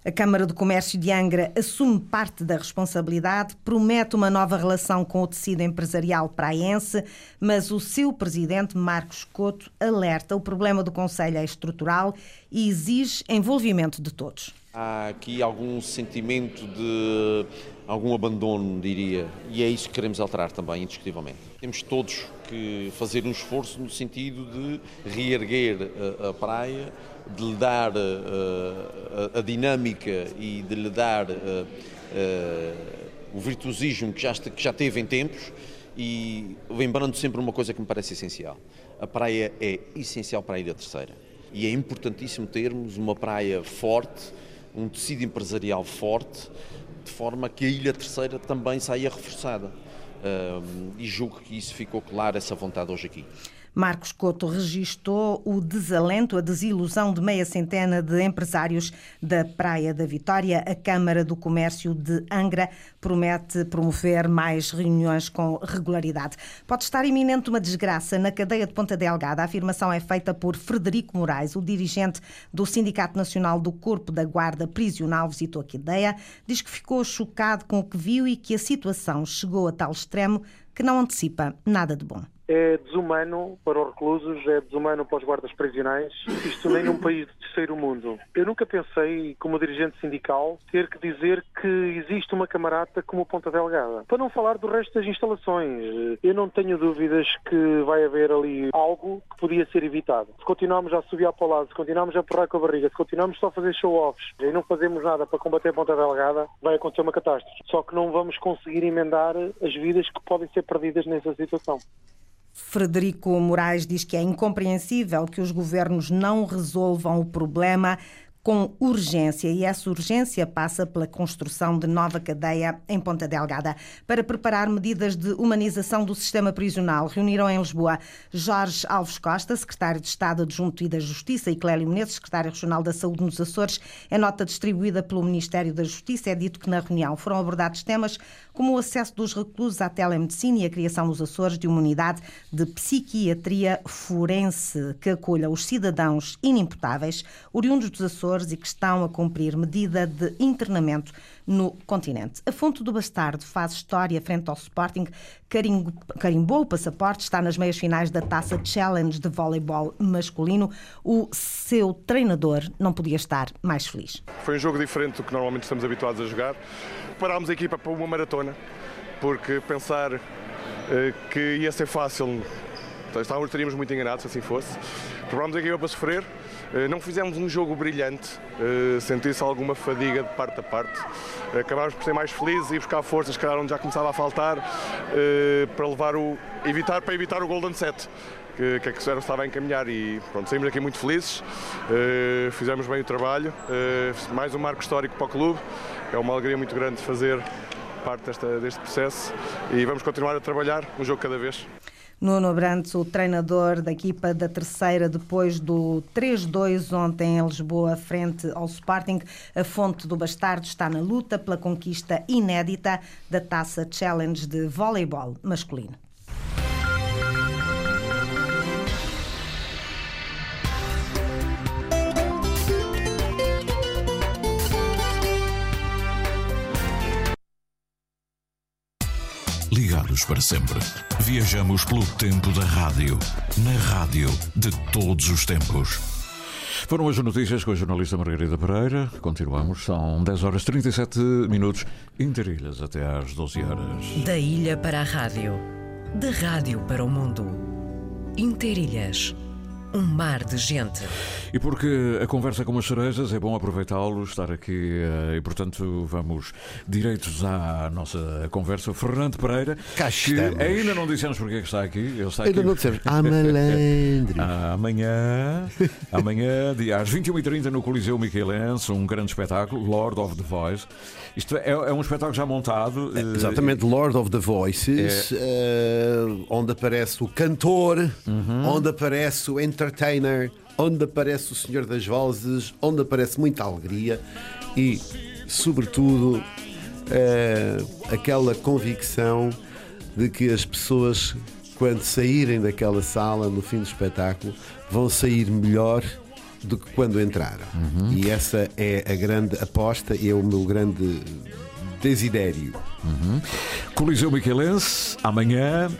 A Câmara de Comércio de Angra assume parte da responsabilidade, promete uma nova relação com o tecido empresarial praense, mas o seu presidente, Marcos Couto, alerta o problema do Conselho é estrutural e exige envolvimento de todos. Há aqui algum sentimento de algum abandono, diria, e é isso que queremos alterar também, indiscutivelmente. Temos todos que fazer um esforço no sentido de reerguer a, a praia, de lhe dar eh, a, a dinâmica e de lhe dar eh, eh, o virtuosismo que já, que já teve em tempos e lembrando sempre uma coisa que me parece essencial. A praia é essencial para a Ilha Terceira e é importantíssimo termos uma praia forte, um tecido empresarial forte, de forma que a Ilha Terceira também saia reforçada. E julgo que isso ficou claro, essa vontade hoje aqui. Marcos Couto registou o desalento, a desilusão de meia centena de empresários da Praia da Vitória. A Câmara do Comércio de Angra promete promover mais reuniões com regularidade. Pode estar iminente uma desgraça na cadeia de Ponta Delgada. A afirmação é feita por Frederico Moraes, o dirigente do Sindicato Nacional do Corpo da Guarda Prisional, visitou a cadeia. Diz que ficou chocado com o que viu e que a situação chegou a tal extremo que não antecipa nada de bom. É desumano para os reclusos, é desumano para os guardas prisionais, isto nem num país de terceiro mundo. Eu nunca pensei, como dirigente sindical, ter que dizer que existe uma camarata como Ponta Delgada. Para não falar do resto das instalações, eu não tenho dúvidas que vai haver ali algo que podia ser evitado. Se continuarmos a subir para o lado, se continuarmos a porrar com a barriga, se continuarmos só a fazer show-offs e não fazemos nada para combater Ponta Delgada, vai acontecer uma catástrofe. Só que não vamos conseguir emendar as vidas que podem ser perdidas nessa situação. Frederico Moraes diz que é incompreensível que os governos não resolvam o problema com urgência e essa urgência passa pela construção de nova cadeia em Ponta Delgada. Para preparar medidas de humanização do sistema prisional, reuniram em Lisboa Jorge Alves Costa, secretário de Estado adjunto e da Justiça, e Clélio Menezes, secretário regional da Saúde nos Açores. Em nota distribuída pelo Ministério da Justiça, é dito que na reunião foram abordados temas como o acesso dos reclusos à telemedicina e a criação nos Açores de uma unidade de psiquiatria forense que acolha os cidadãos inimputáveis oriundos dos Açores e que estão a cumprir medida de internamento no continente. A Fonte do Bastardo faz história frente ao Sporting, carimbo- carimbou o passaporte, está nas meias finais da Taça Challenge de voleibol masculino. O seu treinador não podia estar mais feliz. Foi um jogo diferente do que normalmente estamos habituados a jogar. Preparámos a equipa para uma maratona, porque pensar eh, que ia ser fácil, então, estávamos, estaríamos muito enganados se assim fosse. Preparámos a equipa para sofrer, não fizemos um jogo brilhante, eh, senti-se alguma fadiga de parte a parte. Acabámos por ser mais felizes e buscar forças, calhar onde já começava a faltar, eh, para levar o, evitar, para evitar o Golden Set que, que a estava a encaminhar e pronto, saímos aqui muito felizes, eh, fizemos bem o trabalho, eh, mais um marco histórico para o clube, é uma alegria muito grande fazer parte desta, deste processo e vamos continuar a trabalhar um jogo cada vez. Nuno Brandes, o treinador da equipa da terceira, depois do 3-2 ontem em Lisboa, frente ao Sporting, a fonte do Bastardo está na luta pela conquista inédita da Taça Challenge de voleibol masculino. Para sempre. Viajamos pelo tempo da rádio. Na rádio de todos os tempos. Foram as notícias com a jornalista Margarida Pereira. Continuamos, são 10 horas 37 minutos, interilhas até às 12 horas. Da ilha para a rádio, da rádio para o mundo. Interilhas, um mar de gente. E porque a conversa com as cerejas é bom aproveitá-lo, estar aqui eh, e, portanto, vamos direitos à nossa conversa. Fernando Pereira, Cá que estamos. ainda não dissemos porque é que está aqui. Ele está Ainda aqui. não dissemos. [LAUGHS] Ah, malandro. Amanhã, amanhã, dia às 21h30 no Coliseu Miquelense, um grande espetáculo, Lord of the Voice. Isto é, é um espetáculo já montado. eh, Exatamente, Lord of the Voices, eh, onde aparece o cantor, onde aparece o entertainer, onde aparece o Senhor das Vozes, onde aparece muita alegria e, sobretudo, eh, aquela convicção de que as pessoas, quando saírem daquela sala no fim do espetáculo, vão sair melhor do que quando entraram. E essa é a grande aposta e é o meu grande desidério. Uhum. Coliseu Miquelense, amanhã.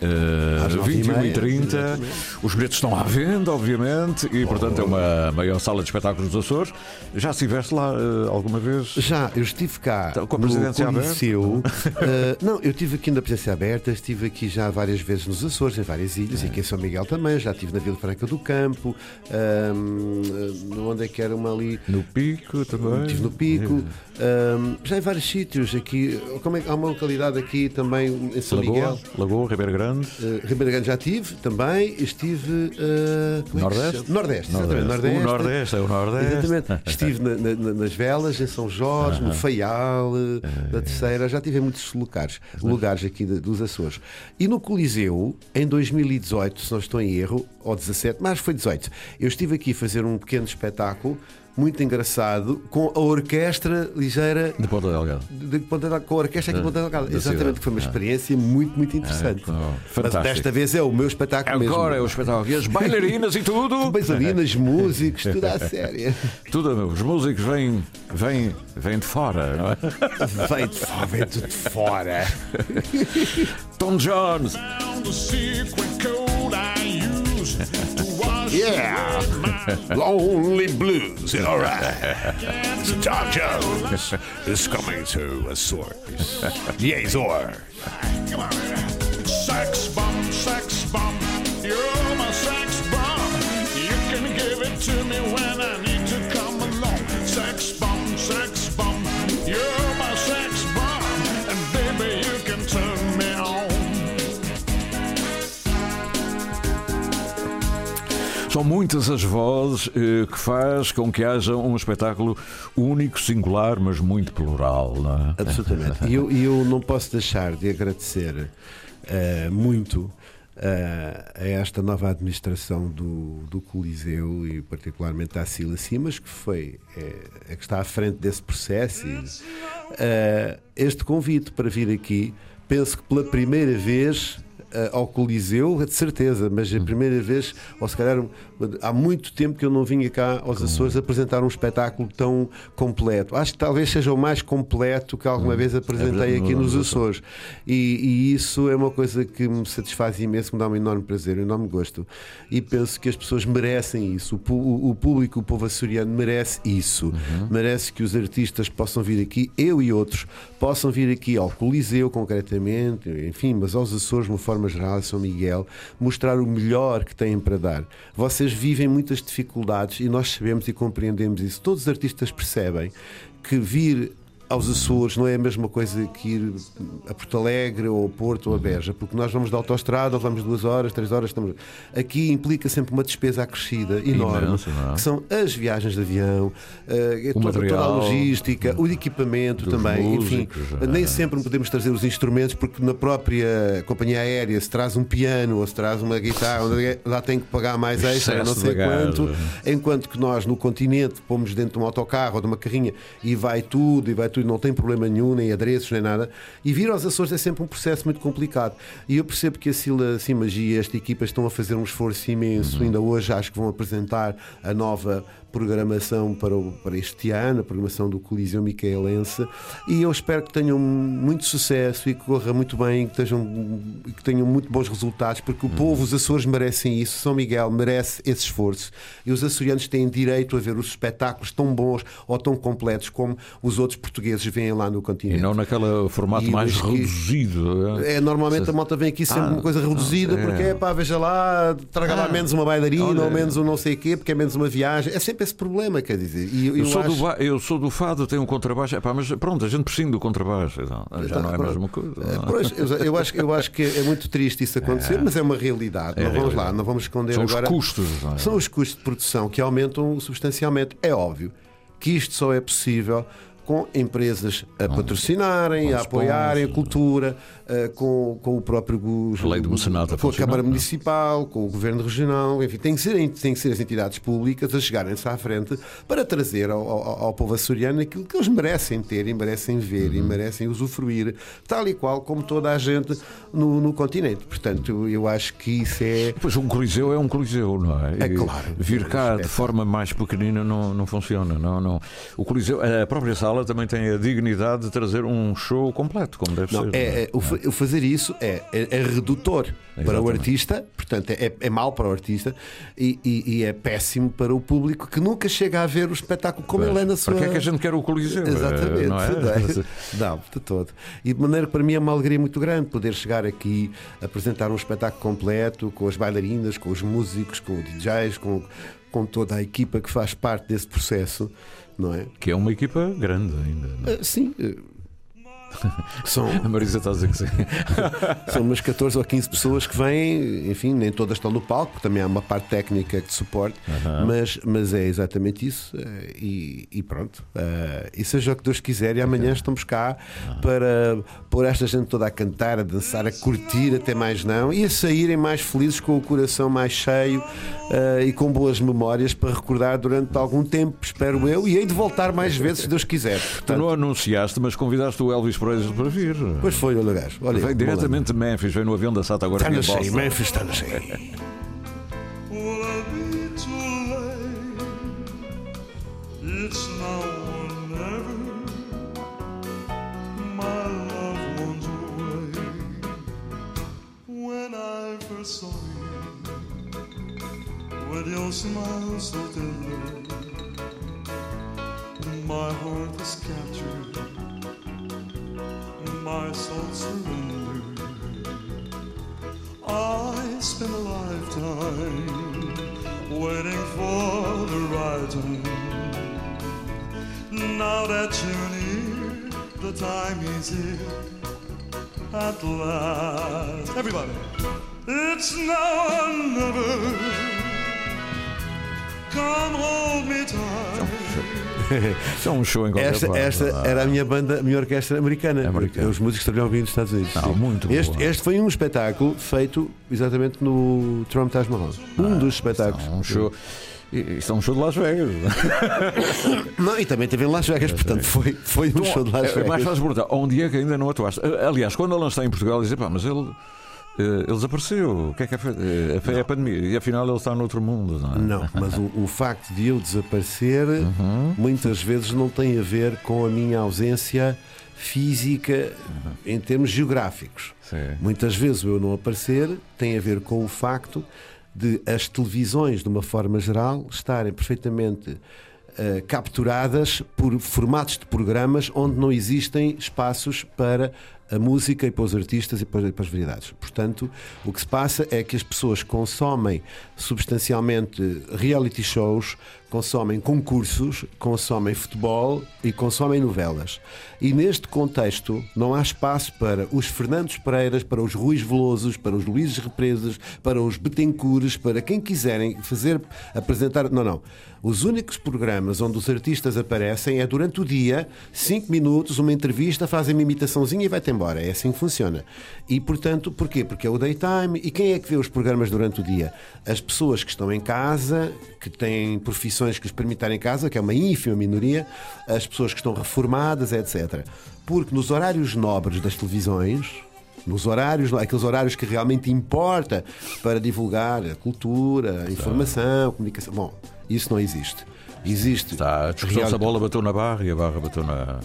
Eh, Às nove e meia, 21h30, exatamente. os bilhetes estão à venda, obviamente, e portanto é uma maior sala de espetáculos dos Açores. Já estiveste lá eh, alguma vez? Já, eu estive cá Então, com a no presidência Coliseu. [LAUGHS] Eh, não, eu estive aqui na presença aberta, estive aqui já várias vezes nos Açores, em várias ilhas, e aqui em São Miguel também, já estive na Vila Franca do Campo, ahm, onde é que era uma ali. No Pico também. Estive no Pico, ahm, já em vários sítios aqui. Como é, há uma localidade aqui também em São Lagoa, Miguel. Lagoa, Ribeiro Grande. Uh, Ribeira Grande já tive também, estive uh, como é Nordeste? Nordeste, exatamente, Nordeste. O Nordeste, é o Nordeste. Exatamente. [LAUGHS] Estive na- na- na- nas Velas, em São Jorge, no Faial, uh, É. na Terceira, já tive em muitos lugares, lugares aqui de- dos Açores. E no Coliseu, em 2018, se não estou em erro, ou 17, mas foi 18, eu estive aqui a fazer um pequeno espetáculo muito engraçado com a orquestra ligeira De Ponta Delgada. de Ponta Delgada, com a orquestra aqui em Ponta Delgada. da Exatamente, cidade. que foi uma Ah. experiência muito, muito interessante. Ah, Mas fantástico. desta vez é o meu espetáculo mesmo. Agora é o espetáculo. E as [LAUGHS] bailarinas e tudo. Bailarinas, músicos, tudo à séria. [LAUGHS] Tudo, os músicos vêm, vêm, vêm de fora, não é? [LAUGHS] Vem de fora, vem tudo de fora. Tom Jones. Yeah! [LAUGHS] Lonely Blues, alright. Tom Jones is coming to a source. The Azores. Sex bomb, sex bomb, you're São muitas as vozes eh, que faz com que haja um espetáculo único, singular, mas muito plural, não é? Absolutamente. E eu, eu não posso deixar de agradecer eh, muito eh, a esta nova administração do, do Coliseu e particularmente à Sila Simas, que foi eh, a que está à frente desse processo. E, eh, este convite para vir aqui, penso que pela primeira vez ao Coliseu, de certeza, mas a primeira vez, ou se calhar há muito tempo que eu não vinha cá aos Açores apresentar um espetáculo tão completo. Acho que talvez seja o mais completo que alguma vez apresentei verdade, aqui no- nos no- Açores. E, e isso é uma coisa que me satisfaz imenso, me dá um enorme prazer, um enorme gosto. E penso que as pessoas merecem isso. O, o- o público, o povo açoriano, merece isso. Merece que os artistas possam vir aqui, eu e outros, possam vir aqui ao Coliseu, concretamente, enfim, mas aos Açores, de uma forma geral, São Miguel, mostrar o melhor que têm para dar. Vocês vivem muitas dificuldades e nós sabemos e compreendemos isso. Todos os artistas percebem que vir aos Açores não é a mesma coisa que ir a Porto Alegre ou a Porto ou a Beja, porque nós vamos de autoestrada, vamos duas horas, três horas, estamos. Aqui implica sempre uma despesa acrescida enorme, Imensa, não é? que são as viagens de avião, eh, toda, toda a material, logística, o equipamento também, enfim. músicos, é. Nem sempre podemos trazer os instrumentos, porque na própria companhia aérea se traz um piano ou se traz uma guitarra, onde lá tem que pagar mais extra, não sei quanto. Enquanto que nós no continente pomos dentro de um autocarro ou de uma carrinha e vai tudo, e vai tudo, não tem problema nenhum, nem adereços, nem nada. E vir aos Açores é sempre um processo muito complicado. E eu percebo que a Sila Sim Magia, esta equipa, estão a fazer um esforço imenso. Ainda hoje acho que vão apresentar a nova programação para, o- para este ano, a programação do Coliseu Micaelense, e eu espero que tenham muito sucesso e que corra muito bem, que, estejam, que tenham muito bons resultados, porque o povo, os Açores merecem isso, São Miguel merece esse esforço, e os açorianos têm direito a ver os espetáculos tão bons ou tão completos como os outros portugueses veem lá no E continente. não naquele formato E mais reduzido. É, normalmente a malta vem aqui sempre Ah, uma coisa reduzida, é. porque é pá, veja lá, traga lá Ah, menos uma bailarina olha. ou menos um não sei o quê, porque é menos uma viagem. É sempre esse problema, quer dizer. E eu, Eu, sou acho- do, eu sou do fado, tenho um contrabaixo. Epá, mas pronto, a gente prescinde do contrabaixo. então, já não é a Pronto. mesma coisa. É, é? pois, eu, eu acho, eu acho que é muito triste isso acontecer, mas é uma realidade. É não vamos lá, não vamos esconder São os agora. custos, não é? São os custos de produção que aumentam substancialmente. É óbvio que isto só é possível com empresas a patrocinarem, a apoiarem a cultura, eh, com, com o próprio A lei do mecenato com a Câmara não é? Municipal, com o Governo Regional, enfim, tem que ser, tem que ser as entidades públicas a chegarem-se à frente para trazer ao, ao- ao povo açoriano aquilo que eles merecem ter e merecem ver Uhum. e merecem usufruir, tal e qual como toda a gente no, no continente. Portanto, eu, acho que isso é. Pois um coliseu é um coliseu, não é? É E claro. Vir cá de forma mais pequenina não, não funciona. Não, não. O coliseu, a própria sala também tem a dignidade de trazer um show completo, como deve Não, ser. é, é, o, o fazer isso é, é, é redutor para o Exatamente. artista, portanto, é, é mau para o artista e, e- e é péssimo para o público que nunca chega a ver o espetáculo como Pois. ele é na sua. Para que é que a gente quer o coliseu? Exatamente, Não é? não, [LAUGHS] não, de todo. E de maneira que para mim é uma alegria muito grande poder chegar aqui, apresentar um espetáculo completo, com as bailarinas, com os músicos, com os DJs, com, com toda a equipa que faz parte desse processo, não é? Que é uma equipa grande ainda. não é? Ah, sim. [LAUGHS] São, A Marisa está a dizer que sim. [LAUGHS] são umas 14 ou 15 pessoas que vêm, enfim, nem todas estão no palco, porque também há uma parte técnica de suporte, Aham. mas, mas é exatamente isso. eh, E, e pronto. Eh, E seja o que Deus quiser, e amanhã estamos cá para pôr esta gente toda a cantar, a dançar, a curtir, até mais não, e a saírem mais felizes com o coração mais cheio eh, e com boas memórias para recordar durante algum tempo, espero eu, e hei de voltar mais vezes, se Deus quiser. Tu Portanto, não anunciaste, mas convidaste o Elvis Presley para vir. Pois foi, olha o gajo. Olha, Vem diretamente de Memphis, vem no avião da SATA agora. Está cheia, Boston. Memphis está na cheia. Will I be too late? It's now or never. My love won't away. When I first saw you, with your smile so tender, my heart was captured, my soul surrendered. I spent a lifetime waiting for the right time. Now that you're near, the time is here at last. Everybody, it's now or never. Come hold me tight. [LAUGHS] Isso é um show em qualquer Esta, parte, esta não é? era a minha banda, a minha orquestra americana. Americana. Os músicos trabalham vindo dos Estados Unidos. Não, muito este, boa. este foi um espetáculo feito exatamente no Trump Taj Mahal. Um dos espetáculos. Um show. Isto é um show de Las Vegas. [LAUGHS] Não, e também teve em Las Vegas, portanto foi, foi um show de Las É, Vegas. mais fácil perguntar, onde é que ainda não atuaste? Aliás, quando ele está em Portugal, dizem, pá, mas ele, ele desapareceu. O que é que é? Eh, Foi a pandemia. E afinal ele está noutro mundo, não é? Não, mas o, o facto de eu desaparecer Uhum. muitas vezes não tem a ver com a minha ausência física em termos geográficos. Sim. Muitas vezes o eu não aparecer tem a ver com o facto de as televisões, de uma forma geral, estarem perfeitamente eh, capturadas por formatos de programas onde não existem espaços para a música e para os artistas e para, para as variedades. Portanto, o que se passa é que as pessoas consomem substancialmente reality shows, consomem concursos, consomem futebol e consomem novelas. E neste contexto não há espaço para os Fernandos Pereiras, para os Ruiz Velosos, para os Luíses Represas, para os Betancoures, para quem quiserem fazer, apresentar. Não, não. Os únicos programas onde os artistas aparecem é durante o dia, 5 minutos, uma entrevista, fazem uma imitaçãozinha e vai-te embora. É assim que funciona. E portanto, porquê? Porque é o daytime. E quem é que vê os programas durante o dia? As pessoas que estão em casa, que têm profissões que lhes permitem em casa, que é uma ínfima minoria, as pessoas que estão reformadas, etc. Porque nos horários nobres das televisões, nos horários, aqueles horários que realmente importa para divulgar a cultura, a informação, a comunicação. Bom, isso não existe. Existe. Está a discussão se a bola bateu na barra e a barra bateu na.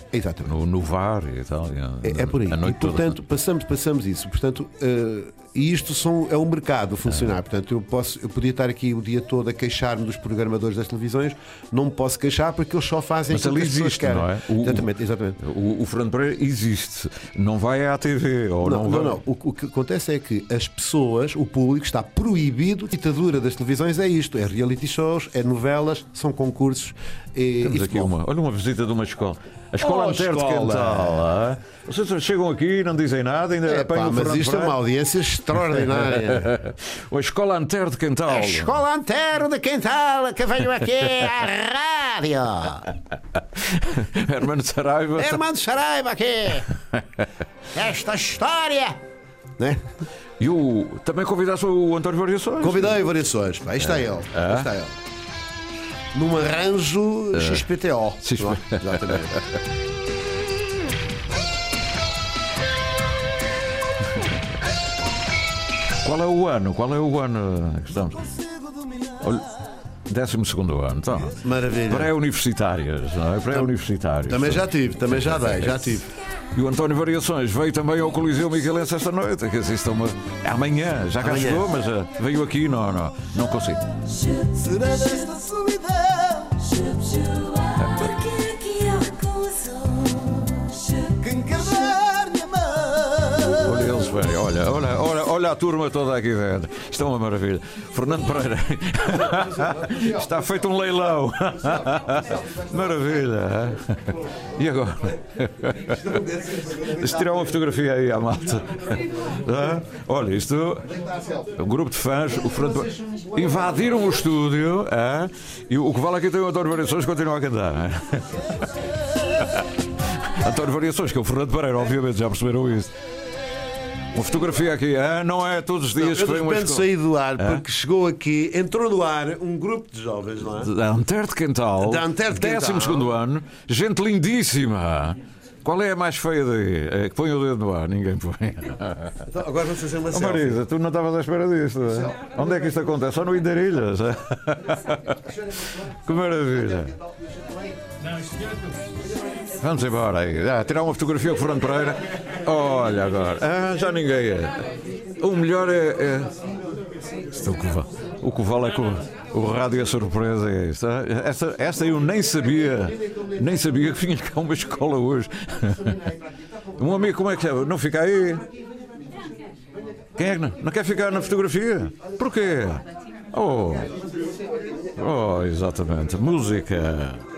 No, no VAR e tal. e É, é por aí. A E, noite toda. portanto, passamos, passamos isso. Portanto, eh, e isto são, é um mercado a funcionar. Portanto, eu, posso, eu podia estar aqui o dia todo a queixar-me dos programadores das televisões, não me posso queixar porque eles só fazem Mas aquilo que as pessoas querem. não é? O- exatamente, exatamente. O, o Fernando Pereira existe. Não vai à TV. Ou Não, não, não, vai... não. O, o que acontece é que as pessoas, o público, está proibido. A ditadura das televisões é isto: é reality shows, é novelas, são concursos. E, Temos e aqui uma, olha uma visita de uma escola. A escola Oh, Antero de! Quental. Vocês chegam aqui, não dizem nada, ainda É, apanham pá, o mas Fernando isto é uma audiência extraordinária. [LAUGHS] a escola Antero de Quental. A escola Antero de Quental que veio aqui à rádio. [LAUGHS] Hermano Saraiva. De Saraiva aqui. Esta história. Né? E o, também convidaste o António Variações? Convidei variações. Pá, aí está ele. Ah? Aí está ele. Num arranjo. XPTO. XP. é? Exatamente. Qual é o ano? Qual é o ano que estamos? Olha, 12 segundo ano. Então, Maravilha. Pré-universitárias, não é? Pré-universitários. Também já tive, também já dei, já tive. E o António Variações veio também ao Coliseu Miguelense esta noite. Quer dizer, isto é uma... é amanhã, já cá Amanhã. chegou, mas ah, veio aqui, não, não, não consigo. Será desta solidão. Porque mão. Olha olha, olha, olha, a turma toda aqui dentro. É uma maravilha. Fernando Pereira. [LAUGHS] Está feito um leilão. [LAUGHS] Maravilha. E agora? Deixa tirar uma fotografia aí à malta. [LAUGHS] Olha, isto é um grupo de fãs. O Fernando invadiram o estúdio ah, e o que vale aqui tem o António Variações continua a cantar. ah. António Variações, que é o Fernando Pereira, obviamente, já perceberam isso. Uma fotografia aqui, ah, não é todos os dias eu que vem uma escola. saí do ar Hã? porque chegou aqui, entrou no ar um grupo de jovens, não é? Da Antero de Quental, Da Antero de Quental. décimo segundo ano, gente lindíssima. Qual é a mais feia daí? É que põe o dedo no ar, ninguém põe. Então, agora vamos fazer uma Oh. Marisa, tu não estavas à espera disto. é? Onde é que isto acontece? Só no Indarilhas. [LAUGHS] que maravilha. Vamos embora aí. Ah, tirar uma fotografia com o Fernando Pereira. Olha agora. Ah, já ninguém é. O melhor é. é... Isto é o que vale. É que o, o rádio é surpresa. É esta eu nem sabia. Nem sabia que vinha cá uma escola hoje. Um amigo, como é que é? Não fica aí? Quem é que não, não quer ficar na fotografia? Porquê? Oh, oh exatamente. Música.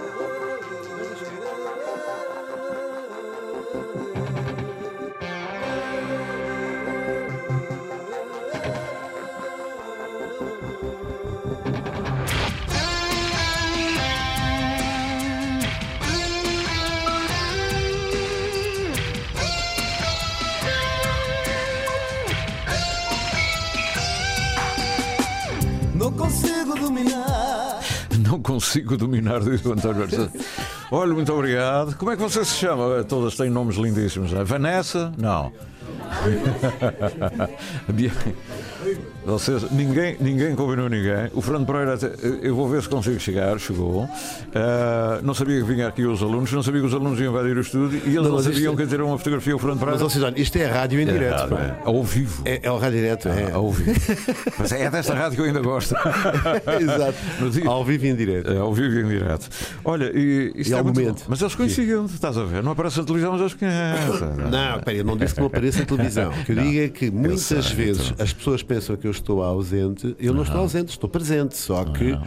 Não consigo dominar, diz o António. Olha, muito obrigado. Como é que você se chama? Todas têm nomes lindíssimos. é? Vanessa? Não. [LAUGHS] Ou seja, ninguém, ninguém combinou ninguém. O Fernando Pereira, até- eu vou ver se consigo chegar, chegou. Ah, não sabia que vinha aqui os alunos, não sabia que os alunos iam invadir o estúdio e eles Não, não, mas isto sabiam é- que ter uma fotografia ao Fernando Mas, Pereira. ou seja, isto é rádio em É direto. é. Ao vivo. É, é o rádio direto, é. Ao vivo. [LAUGHS] Mas é desta rádio que eu ainda gosto. [LAUGHS] Exato. Ao vivo e em direto. É, ao vivo e em direto. Olha, e, isto E é ao muito momento. bom. Mas eles conheciam, estás a ver? Não aparece na televisão, mas eles conhecem. Não, peraí, eu não disse que não apareça na televisão. O que eu Não, digo é que muitas sei, vezes então. as pessoas pensam que eu estou ausente. Eu não estou ausente, estou presente. Só que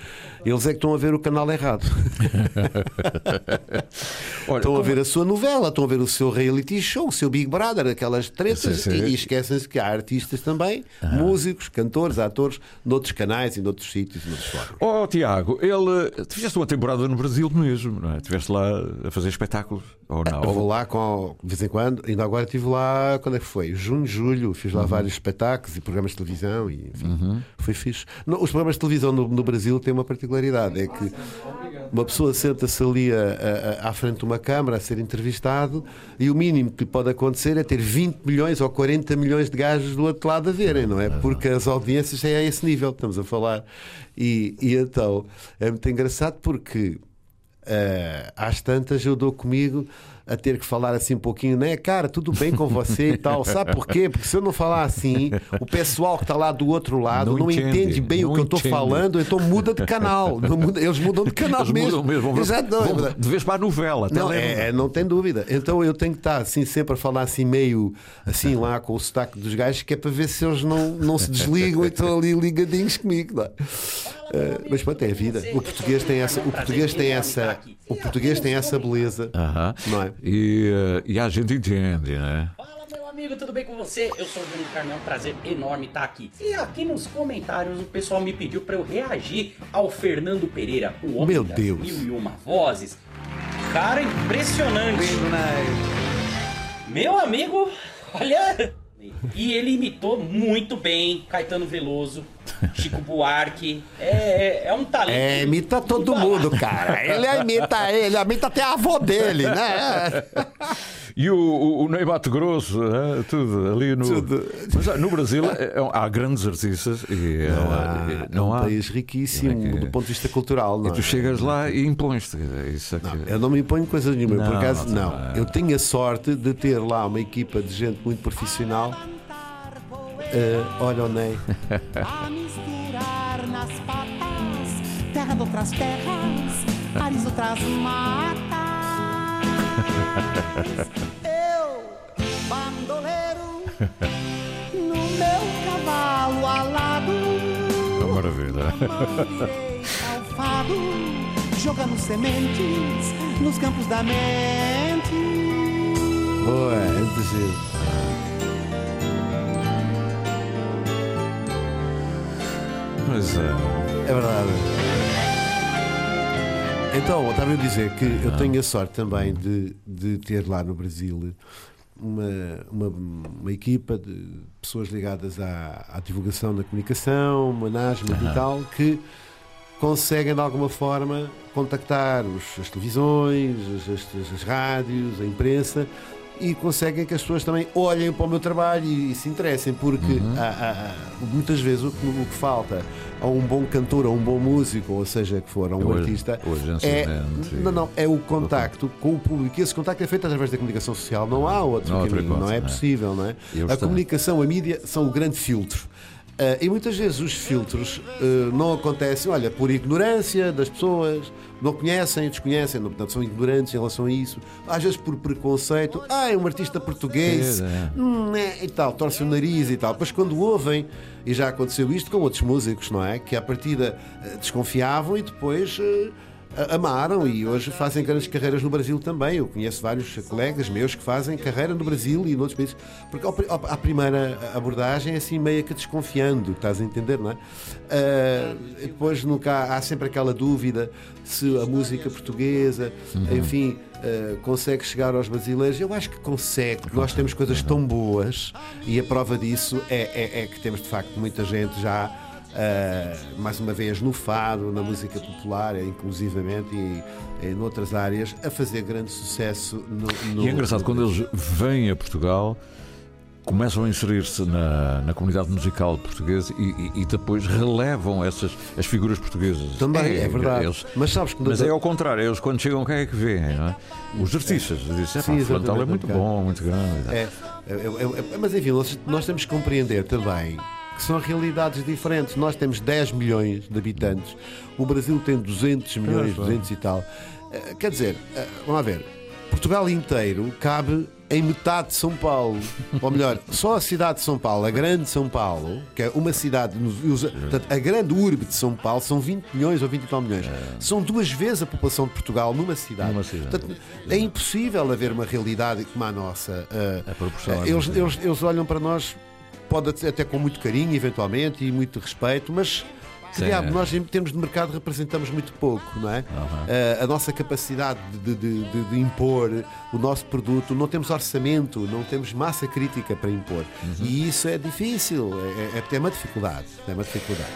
eles é que estão a ver o canal errado. [LAUGHS] Olha, estão a ver a sua novela, estão a ver o seu reality show, o seu Big Brother, aquelas tretas. Sim, sim. E, e esquecem-se que há artistas também, músicos, cantores, atores, noutros canais e noutros sítios noutros fóruns. Oh, Tiago, ele. Tu fizeste uma temporada no Brasil mesmo, não é? Estiveste lá a fazer espetáculos? Ou não? Eu vou lá com, de vez em quando, ainda agora estive lá, quando é que foi? Junho, julho, fiz lá vários espetáculos e programas de televisão e enfim, foi fixe. Não, os programas de televisão no, no Brasil têm uma particularidade, é que uma pessoa senta-se ali a- a- à frente de uma câmara a ser entrevistado e o mínimo que pode acontecer é ter 20 milhões ou 40 milhões de gajos do outro lado a verem, não é? Porque as audiências é a esse nível, estamos a falar. E, e então é muito engraçado porque às tantas eu dou comigo a ter que falar assim um pouquinho, né? Cara, tudo bem com você e tal. Sabe porquê? Porque se eu não falar assim, o pessoal que está lá do outro lado Não não, entende, entende bem não o que eu estou entende. falando, então muda de canal. Não muda- eles mudam de canal Eles mesmo. mudam mesmo. Vão- não, é vão verdade. de vez para a novela. Não, telenovel. é, é, não tem dúvida. Então eu tenho que estar assim sempre a falar assim meio assim lá com o sotaque dos gajos, que é para ver se eles não, não se desligam e estão ali ligadinhos comigo. não é? Eh, mas pronto, é a vida. O português tem essa, o português tem essa, o português tem essa beleza, Aham. não é? E, e a gente entende, né? Fala, meu amigo, tudo bem com você? Eu sou o Júnior Carmel, é um prazer enorme estar aqui. E aqui nos comentários o pessoal me pediu para eu reagir ao Fernando Pereira, o homem Meu das Deus. mil e uma vozes. Cara impressionante. Meu amigo, [LAUGHS] olha... E ele imitou muito bem Caetano Veloso, Chico Buarque. É, é um talento. É, imita todo mundo, cara. Ele imita ele, imita até a avó dele, né? [LAUGHS] E o, o, o Ney Mato Grosso, né? tudo ali no. Mas, ah, no Brasil é- é- há grandes artistas e eh, Não há, e não é um há. país riquíssimo do ponto de vista cultural. Não E tu é? chegas lá e impões-te. Isso é que- Eu não me imponho coisa nenhuma. Eu, por Não, acaso, não, não. não. Eu tenho a sorte de ter lá uma equipa de gente muito profissional. Eh, olha o Ney. [LAUGHS] A misturar nas patas, terra de outras terras, ares outras matas. Eu, bandoleiro, no meu cavalo alado, É uma maravilha. ao fado, jogando sementes nos campos da mente. Boa, é giro. Mas é. É verdade. Então, eu estava a dizer que eu tenho a sorte também de, de ter lá no Brasil uma, uma, uma equipa de pessoas ligadas à, à divulgação da comunicação, management e tal, que conseguem de alguma forma contactar os- as televisões, as, as- as rádios, a imprensa e conseguem que as pessoas também olhem para o meu trabalho e, e se interessem, porque há- há- muitas vezes o que, o que falta a um bom cantor, a um bom músico, ou seja que for, a um O- artista, o é, não, não, é o contacto com o público. E esse contacto é feito através da comunicação social. Não há outro Não caminho, não coisa, é não é? possível, não é? E eles A comunicação, a mídia são o grande filtro. Ah, e muitas vezes os filtros ah, não acontecem, olha, por ignorância das pessoas, não conhecem, desconhecem, não, portanto são ignorantes em relação a isso. Às vezes por preconceito, ah, é um artista português, É, hum, é, e tal, torce o nariz e tal. Depois quando ouvem, e já aconteceu isto com outros músicos, não é? Que à partida ah, desconfiavam e depois. A- amaram e hoje fazem grandes carreiras no Brasil também. Eu conheço vários colegas meus que fazem carreira no Brasil e noutros países. Porque à primeira abordagem é assim meio que desconfiando, estás a entender, não é? E depois nunca há, sempre aquela dúvida se a música portuguesa, enfim, ah, consegue chegar aos brasileiros. Eu acho que consegue, porque nós temos coisas tão boas e a prova disso é, é- é que temos de facto muita gente já. Uh, mais uma vez no fado, na música popular, eh, inclusivamente, e em outras áreas, a fazer grande sucesso no, no E é engraçado, no- quando eles vêm a Portugal, começam a inserir-se na, na comunidade musical portuguesa e, e- e depois relevam essas as figuras portuguesas. Também, é verdade. eles- Mas sabes que mas é ao contrário, eles quando chegam, quem é que vêem? É? Os artistas dizem: Sim, "Epá, o é muito bom, muito grande. É, é, é, é, mas enfim, nós, nós temos que compreender também que são realidades diferentes. Nós temos 10 milhões de habitantes, o Brasil tem 200 milhões, Pois, 200 e tal. Eh, Quer dizer, eh, vamos lá ver, Portugal inteiro cabe em metade de São Paulo. [LAUGHS] Ou melhor, só a cidade de São Paulo, a grande São Paulo, que é uma cidade, portanto, a grande urbe de São Paulo são 20 milhões ou 20 e tal milhões. São duas vezes a população de Portugal numa cidade. Numa cidade. Portanto, é impossível haver uma realidade como a nossa. Eh, A proporção é eles, eles, eles olham para nós, pode até até com muito carinho, eventualmente, e muito respeito, mas diabo, nós em termos de mercado representamos muito pouco, não é? Eh, a nossa capacidade de, de- de- de impor o nosso produto, não temos orçamento, não temos massa crítica para impor. Uhum. E isso é difícil, é, é, é uma dificuldade. É uma dificuldade.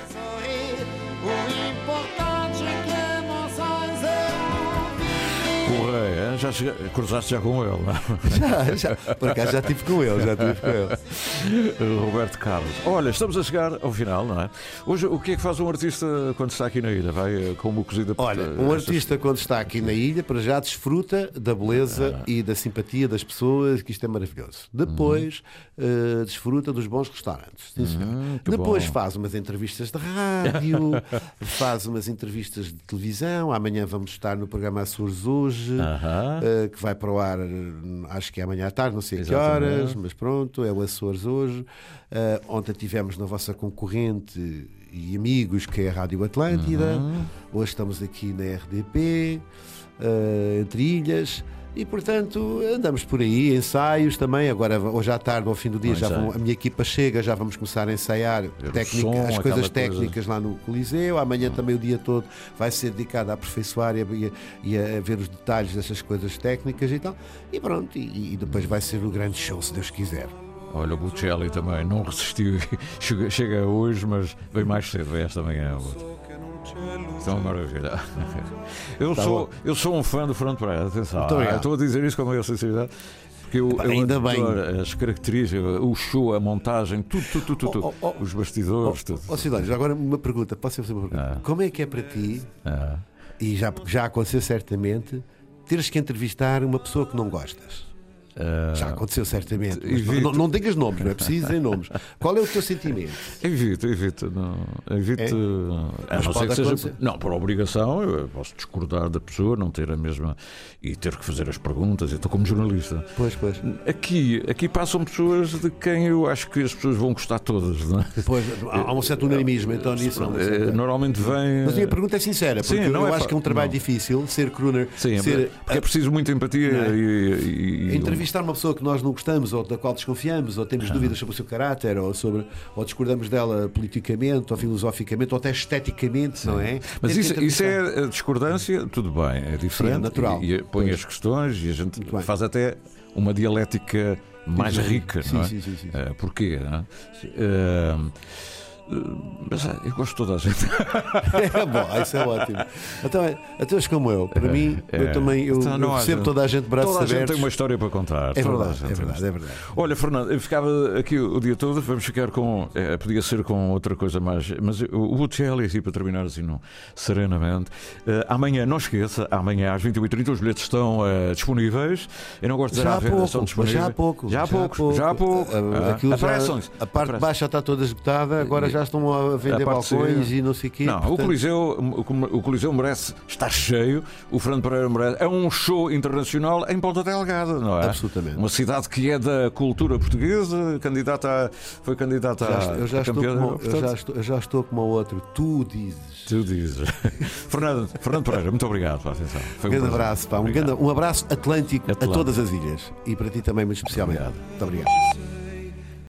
Eu Correia, já cruzaste já com ele, não é? [LAUGHS] Já, já, por acaso já estive com ele, já estive com ele. Roberto Carlos. Olha, estamos a chegar ao final, não é? Hoje, o que é que faz um artista quando está aqui na ilha? Vai eh, como cozida Olha, um artista quando está aqui na ilha, para já desfruta da beleza Ah. e da simpatia das pessoas, que isto é maravilhoso. Depois eh, desfruta dos bons restaurantes. Hum, que Depois bom. faz umas entrevistas de rádio, [LAUGHS] faz umas entrevistas de televisão. Amanhã vamos estar no programa Açores Hoje, Aham. eh, que vai para o ar, eh, acho que é amanhã à tarde, não sei a que Exatamente. horas, mas pronto, é o Açores Hoje. Eh, ontem tivemos na vossa concorrente e amigos, que é a Rádio Atlântida. Uhum. Hoje estamos aqui na RDP, eh, entre ilhas. E portanto andamos por aí, ensaios também. Agora, hoje à tarde, ao fim do dia, já vão- a minha equipa chega, já vamos começar a ensaiar técnica- som, as coisas coisa. técnicas lá no Coliseu. Amanhã também o dia todo vai ser dedicado a aperfeiçoar e a, e a- ver os detalhes dessas coisas técnicas e tal. E pronto, e, e depois vai ser o grande show, se Deus quiser. Olha, o Buccelli também não resistiu. [LAUGHS] Chega, hoje, mas veio mais cedo, esta manhã. Uma maravilha. Eu, Tá sou, bom. eu sou um fã do Fernando Pereira, atenção. Ah, Estou a dizer isso com a maior sinceridade. Porque eu, eu ainda bem. as características, o show, a montagem, tudo, tudo, tudo, tudo. Oh, oh, oh. Os bastidores, tudo. Ó Cidónio, já agora uma pergunta, posso fazer uma pergunta? Como é que é para ti, Ah. e já, já aconteceu certamente, teres que entrevistar uma pessoa que não gostas? Ah, Já aconteceu certamente. não, não digas nomes, não é preciso dizer nomes. Qual é o teu sentimento? Evito, evito. Não, evito É? a não ser pode que seja. acontecer. Não, por obrigação, eu posso discordar da pessoa, não ter a mesma. e ter que fazer as perguntas. Eu estou como jornalista. Pois, pois. Aqui, aqui passam pessoas de quem eu acho que as pessoas vão gostar todas, não é? Pois, há um certo unanimismo, então nisso. certo- Normalmente vem. Mas a minha pergunta é sincera, porque Sim, não eu é acho fa- que é um trabalho não. difícil ser crooner. Sim, ser, porque é preciso muita empatia Não é? e, e- e- Entrevistar uma pessoa que nós não gostamos ou da qual desconfiamos ou temos dúvidas sobre o seu caráter ou, sobre, ou discordamos dela politicamente ou filosoficamente ou até esteticamente, não é? Mas isso, isso é a discordância, tudo bem, é diferente. Sim, é natural. E, e põe Pois. as questões e a gente faz até uma dialética mais Sim, rica, sim, não é? sim, sim, sim, sim. Eh, porquê? não é? Eh, mas ah, eu gosto de toda a gente. [LAUGHS] É bom, isso é ótimo. Então, é- até hoje como eu, para mim, É. eu também eu, Então, eu há- recebo toda a gente braços Toda a gente abertos. tem uma história para contar. É a verdade, gente é verdade, é verdade. Olha, Fernando, eu ficava aqui o dia todo, vamos ficar com. eh, podia ser com outra coisa mais. Mas o Bocelli, assim, para terminar assim, não, serenamente. Eh, amanhã, não esqueça, amanhã às 21h30 os bilhetes estão eh, disponíveis. Eu não gosto de Já há venda, pouco, estão disponíveis. já há pouco. Já há poucos, já há pouco. Ah, Ah, aquilo já- apareçam-se. a parte de baixo já está toda esgotada, agora já estão a vender balcões e não sei o quê. Não, o, portanto- Coliseu, o Coliseu merece estar cheio, o Fernando Pereira merece. É um show internacional em Ponta Delgada, não é? Absolutamente. Uma cidade que é da cultura portuguesa, candidata a, foi candidata Já eu, já a estou campeã. como, eu, Portanto, já estou, eu já estou como o outro. Tu dizes. Tu dizes. [LAUGHS] Fernando, Fernando Pereira, muito obrigado pela atenção. Foi Um grande prazer. abraço, pá, um, grande- um abraço atlântico, Atlântico. a todas as ilhas. E para ti também, muito especialmente. Obrigado. Muito obrigado.